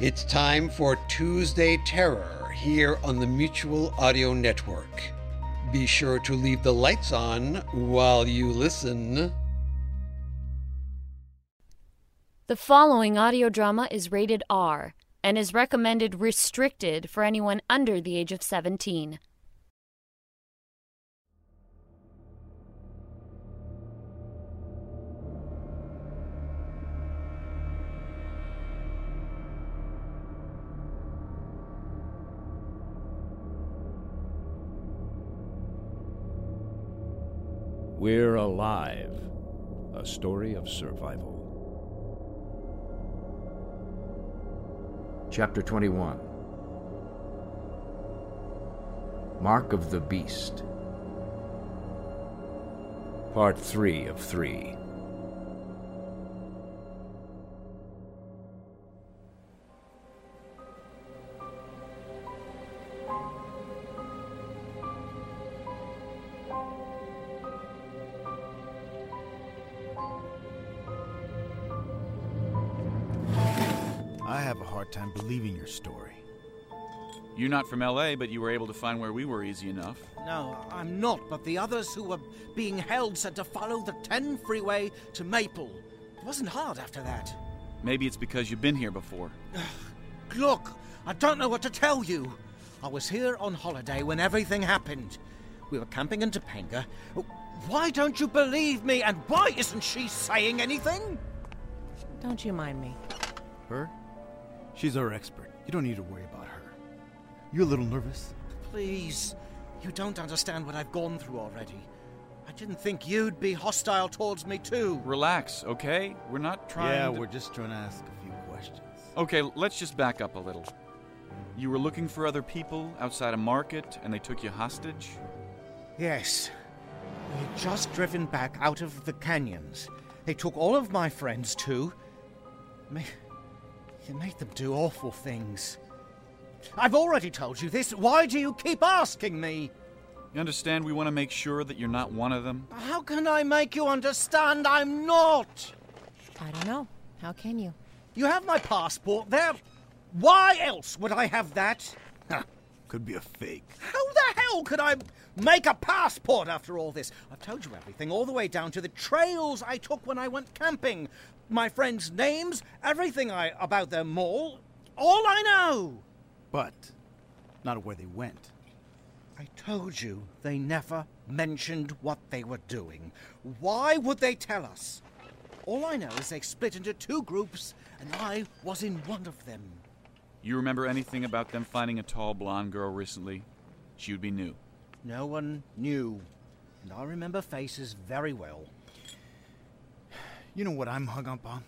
It's time for Tuesday Terror here on the Mutual Audio Network. Be sure to leave the lights on while you listen. The following audio drama is rated R and is recommended restricted for anyone under the age of 17. We're Alive, a story of survival. Chapter 21 Mark of the Beast. Part 3 of 3. Hard time believing your story. You're not from LA, but you were able to find where we were easy enough. No, I'm not, but the others who were being held said to follow the 10 freeway to Maple. It wasn't hard after that. Maybe it's because you've been here before. Look, I don't know what to tell you. I was here on holiday when everything happened. We were camping in Topanga. Why don't you believe me, and why isn't she saying anything? Don't you mind me. Her? She's our expert. You don't need to worry about her. You a little nervous? Please, you don't understand what I've gone through already. I didn't think you'd be hostile towards me, too. Relax, okay? We're not trying yeah, to... we're just trying to ask a few questions. Okay, let's just back up a little. You were looking for other people outside a market, and they took you hostage? Yes. We had just driven back out of the canyons. They took all of my friends, too. Ma- You made them do awful things. I've already told you this. Why do you keep asking me? You understand we want to make sure that you're not one of them? How can I make you understand I'm not? I don't know. How can you? You have my passport there. Why else would I have that? Huh. Could be a fake. How the hell could I make a passport after all this? I've told you everything, all the way down to the trails I took when I went camping, my friends' names, everything I about them all. All I know. But not where they went. I told you they never mentioned what they were doing. Why would they tell us? All I know is they split into two groups, and I was in one of them. You remember anything about them finding a tall blonde girl recently? She would be new. No one knew, and I remember faces very well. You know what I'm hung up on?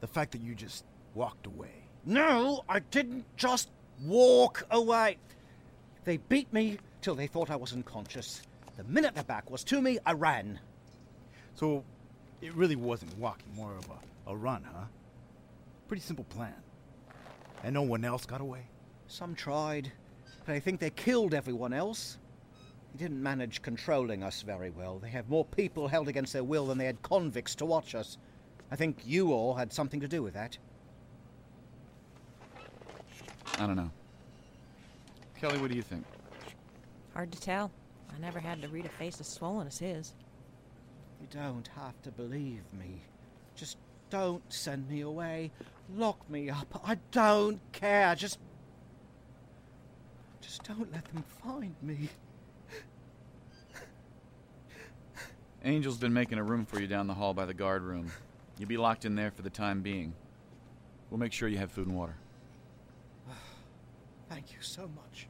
The fact that you just walked away. No, I didn't just walk away. They beat me till they thought I was unconscious. The minute their back was to me, I ran. So it really wasn't walking, more of a, a run, huh? Pretty simple plan. And no one else got away? Some tried, but I think they killed everyone else. They didn't manage controlling us very well. They have more people held against their will than they had convicts to watch us. I think you all had something to do with that. I don't know. Kelly, what do you think? Hard to tell. I never had to read a face as swollen as his. You don't have to believe me. Just don't send me away. Lock me up. I don't care. Just. Just don't let them find me. Angel's been making a room for you down the hall by the guard room. You'll be locked in there for the time being. We'll make sure you have food and water. Thank you so much.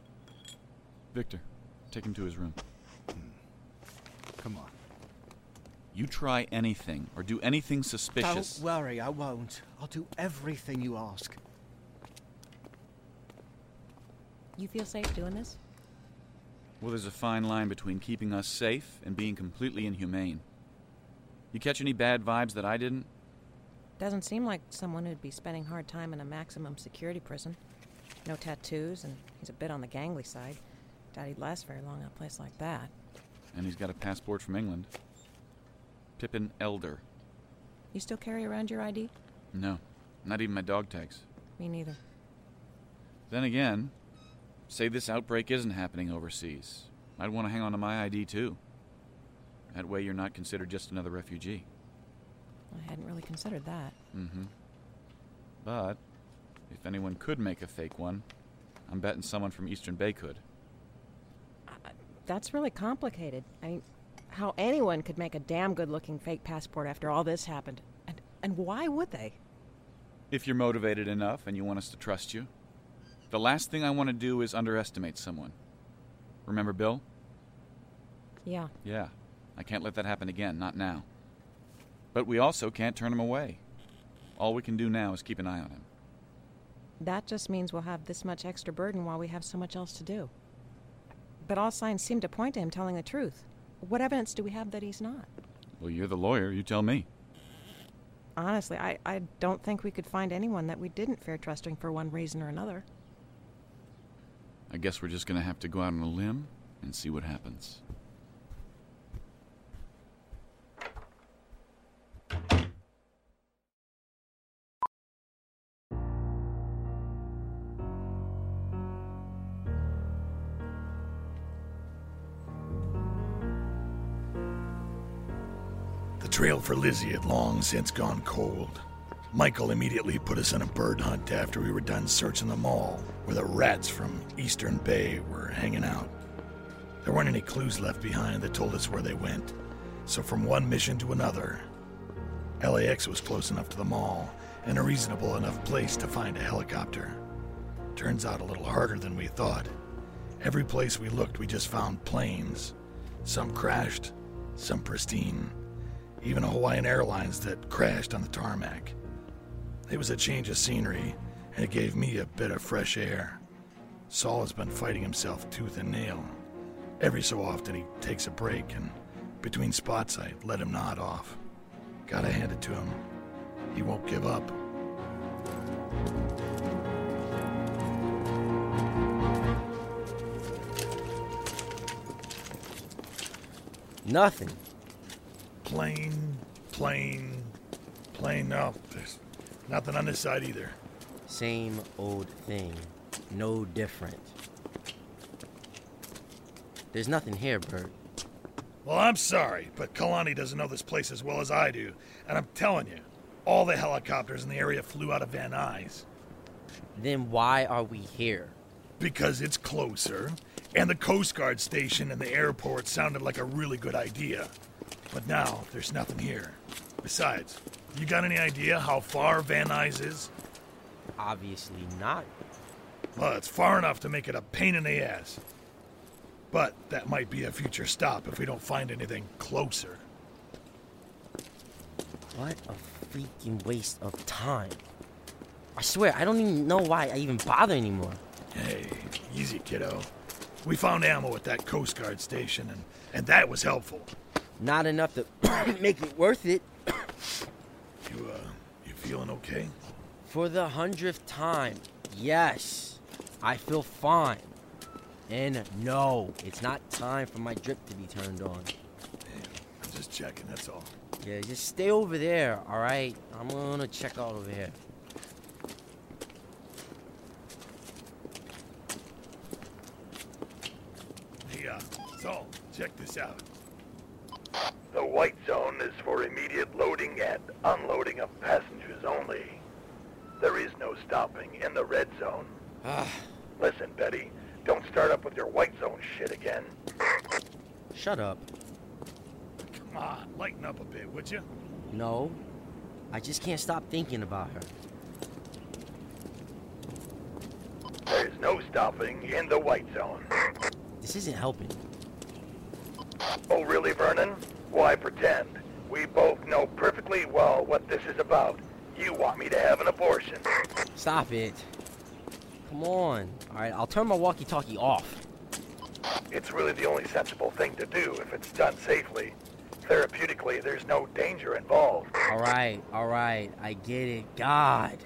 Victor, take him to his room. Hmm. Come on. You try anything or do anything suspicious. Don't worry, I won't. I'll do everything you ask. You feel safe doing this? Well, there's a fine line between keeping us safe and being completely inhumane. You catch any bad vibes that I didn't? Doesn't seem like someone who'd be spending hard time in a maximum security prison. No tattoos, and he's a bit on the gangly side. Doubt he'd last very long in a place like that. And he's got a passport from England. Pippin Elder. You still carry around your ID? No, not even my dog tags. Me neither. Then again, say this outbreak isn't happening overseas. I'd want to hang on to my ID too. That way you're not considered just another refugee. I hadn't really considered that. Mm-hmm. But if anyone could make a fake one, I'm betting someone from Eastern Bay could. That's really complicated. I mean, how anyone could make a damn good looking fake passport after all this happened. And, and why would they? If you're motivated enough and you want us to trust you. The last thing I want to do is underestimate someone. Remember Bill? Yeah. Yeah. I can't let that happen again, not now. But we also can't turn him away. All we can do now is keep an eye on him. That just means we'll have this much extra burden while we have so much else to do. But all signs seem to point to him telling the truth. What evidence do we have that he's not? Well, you're the lawyer, you tell me. Honestly, I, I don't think we could find anyone that we didn't fair trusting for one reason or another. I guess we're just gonna have to go out on a limb and see what happens. The trail for Lizzie had long since gone cold. Michael immediately put us on a bird hunt after we were done searching the mall, where the rats from Eastern Bay were hanging out. There weren't any clues left behind that told us where they went, so from one mission to another, LAX was close enough to the mall and a reasonable enough place to find a helicopter. Turns out a little harder than we thought. Every place we looked, we just found planes. Some crashed, some pristine. Even a Hawaiian Airlines that crashed on the tarmac. It was a change of scenery, and it gave me a bit of fresh air. Saul has been fighting himself tooth and nail. Every so often he takes a break, and between spots I let him nod off. Gotta hand it to him. He won't give up. Nothing. Plain, plain, plain. No, there's nothing on this side either. Same old thing. No different. There's nothing here, Burt. Well, I'm sorry, but Kalani doesn't know this place as well as I do. And I'm telling you, all the helicopters in the area flew out of Van Nuys. Then why are we here? Because it's closer, and the Coast Guard station and the airport sounded like a really good idea. But now, there's nothing here. Besides, you got any idea how far Van Nuys is? Obviously not. Well, it's far enough to make it a pain in the ass. But that might be a future stop if we don't find anything closer. What a freaking waste of time. I swear, I don't even know why I even bother anymore. Hey, easy, kiddo. We found ammo at that Coast Guard station, and, and that was helpful. Not enough to make it worth it. Feeling okay? For the hundredth time, yes, I feel fine. And no, it's not time for my drip to be turned on. I'm just checking, that's all. Yeah, just stay over there, alright? I'm gonna check out over here. Hey, uh, so, check this out. The white zone is for immediate loading and unloading of passengers only. There is no stopping in the red zone. Ah. Listen, Betty, don't start up with your white zone shit again. Shut up. Come on, lighten up a bit, would you? No, I just can't stop thinking about her. There's no stopping in the white zone. This isn't helping. Oh, really, Vernon? Why pretend? We both know perfectly well what this is about. You want me to have an abortion. Stop it. Come on. All right, I'll turn my walkie-talkie off. It's really the only sensible thing to do if it's done safely. Therapeutically, there's no danger involved. All right, all right, I get it. God.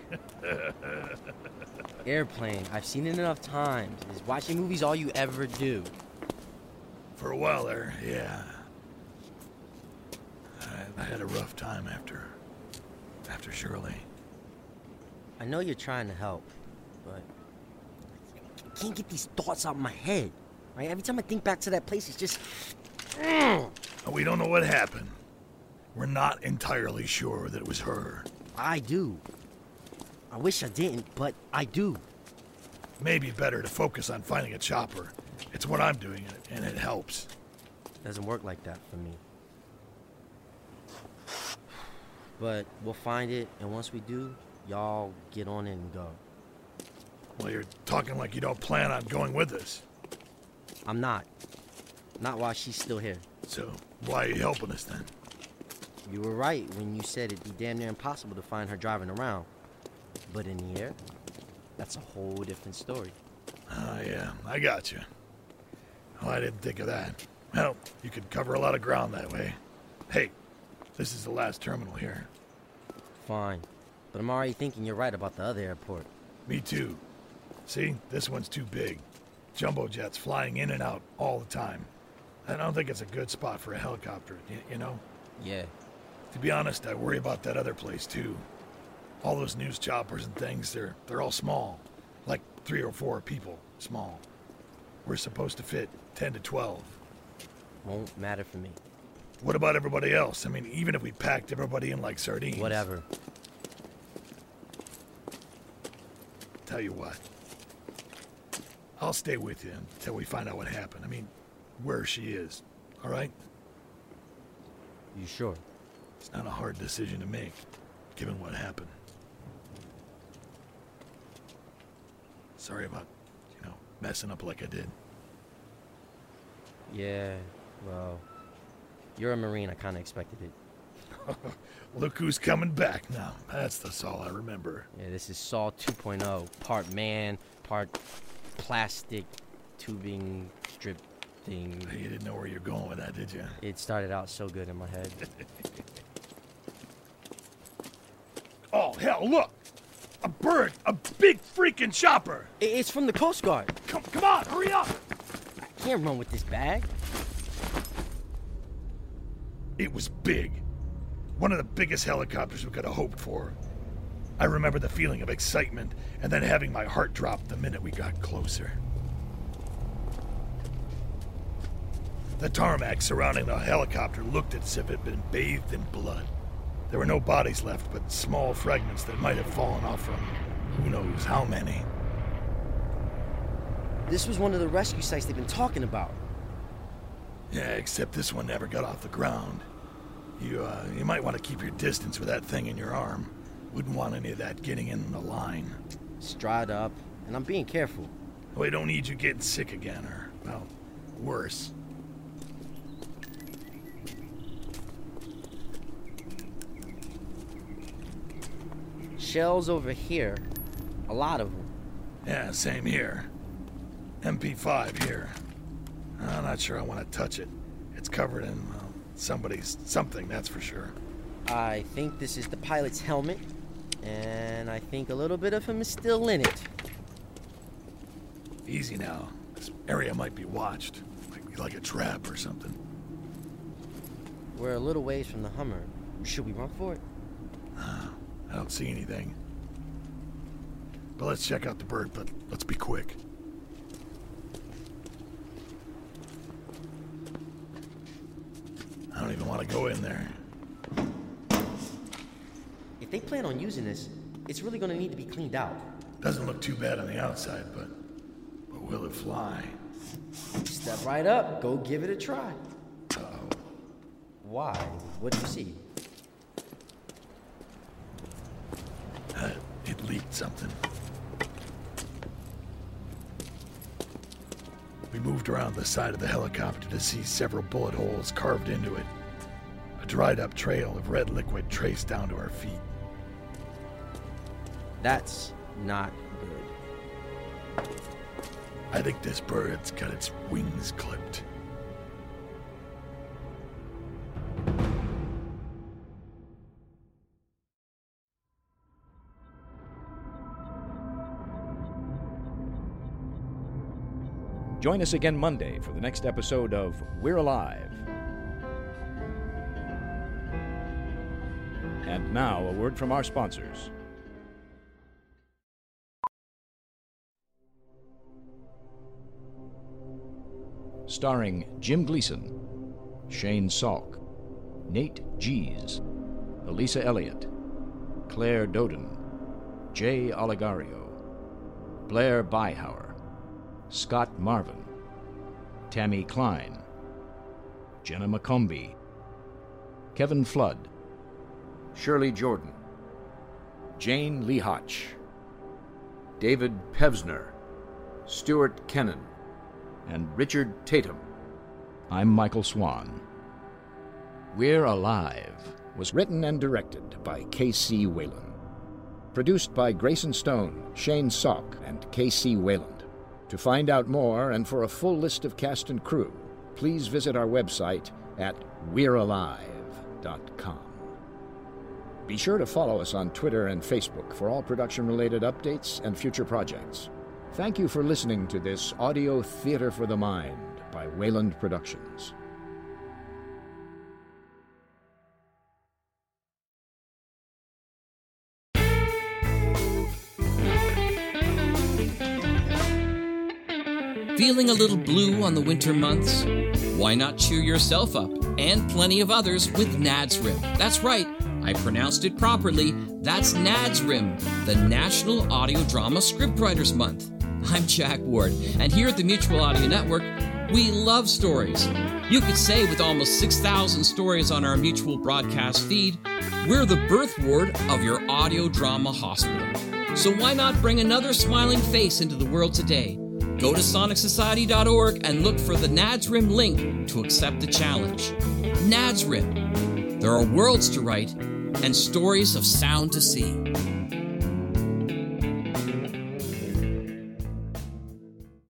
Airplane. I've seen it enough times. Is watching movies all you ever do? For a while there, yeah. I, had a rough time after. after Shirley. I know you're trying to help, but I can't get these thoughts out of my head. Right? Every time I think back to that place, it's just. We don't know what happened. We're not entirely sure that it was her. I do. I wish I didn't, but I do. Maybe better to focus on finding a chopper. It's what I'm doing, and it helps. Doesn't work like that for me. But we'll find it, and once we do, y'all get on it and go. Well, you're talking like you don't plan on going with us. I'm not. Not while she's still here. So, why are you helping us then? You were right when you said it'd be damn near impossible to find her driving around. But in the air, that's a whole different story. Oh, yeah, I got you. Oh, I didn't think of that. Well, you could cover a lot of ground that way. Hey, this is the last terminal here. Fine. But I'm already thinking you're right about the other airport. Me too. See, this one's too big. Jumbo jets flying in and out all the time. I don't think it's a good spot for a helicopter, you know? Yeah. To be honest, I worry about that other place too. All those news choppers and things, they're they're all small. Like three or four people small. We're supposed to fit 10 to 12. Won't matter for me. What about everybody else? I mean, even if we packed everybody in like sardines. Whatever. Tell you what. I'll stay with you until we find out what happened. I mean, where she is. All right? You sure? It's not a hard decision to make, given what happened. Sorry about, you know, messing up like I did. Yeah, well, you're a Marine. I kind of expected it. Look who's coming back now. That's the Saul I remember. Yeah, this is Saul 2.0. Part man, part plastic tubing strip thing. You didn't know where you're going with that, did you? It started out so good in my head. Oh, hell, look! A bird! A big freaking chopper! It's from the Coast Guard. Come, come on, hurry up! I can't run with this bag. It was big. One of the biggest helicopters we could have hoped for. I remember the feeling of excitement and then having my heart drop the minute we got closer. The tarmac surrounding the helicopter looked as if it had been bathed in blood. There were no bodies left, but small fragments that might have fallen off from who knows how many. This was one of the rescue sites they've been talking about. Yeah, except this one never got off the ground. You, uh, you might want to keep your distance with that thing in your arm. Wouldn't want any of that getting in the line. Stride up, and I'm being careful. We don't need you getting sick again, or, well, worse. Shells over here. A lot of them. Yeah, same here. MP5 here. I'm not sure I want to touch it. It's covered in well, somebody's something, that's for sure. I think this is the pilot's helmet, and I think a little bit of him is still in it. Easy now. This area might be watched. Might be like a trap or something. We're a little ways from the Hummer. Should we run for it? Ah, I don't see anything. But let's check out the bird, but let's be quick. I don't even want to go in there. If they plan on using this, it's really gonna need to be cleaned out. Doesn't look too bad on the outside, but but will it fly? Step right up, go give it a try. Oh. Why? What do you see? Uh, it leaked something. We moved around the side of the helicopter to see several bullet holes carved into it. A dried up trail of red liquid traced down to our feet. That's not good. I think this bird's got its wings clipped. Join us again Monday for the next episode of We're Alive. And now, a word from our sponsors. Starring Jim Gleason, Shane Salk, Nate Gies, Elisa Elliott, Claire Doden, Jay Oligario, Blair Byhauer, Scott Marvin, Tammy Klein, Jenna McCombie, Kevin Flood, Shirley Jordan, Jane Lee Hotch, David Pevsner, Stuart Kennan, and Richard Tatum. I'm Michael Swan. We're Alive was written and directed by K.C. Wayland. Produced by Grayson Stone, Shane Salk, and K.C. Wayland. To find out more and for a full list of cast and crew, please visit our website at we'realive.com. Be sure to follow us on Twitter and Facebook for all production related updates and future projects. Thank you for listening to this audio theater for the mind by Wayland Productions. Feeling a little blue on the winter months? Why not cheer yourself up and plenty of others with NADSRIM? That's right, I pronounced it properly. That's NADSRIM, the National Audio Drama Scriptwriters Month. I'm Jack Ward, and here at the Mutual Audio Network, we love stories. You could say, with almost 6,000 stories on our mutual broadcast feed, we're the birth ward of your audio drama hospital. So why not bring another smiling face into the world today? Go to sonicsociety.org and look for the NADSRIM link to accept the challenge. NADSRIM. There are worlds to write and stories of sound to see.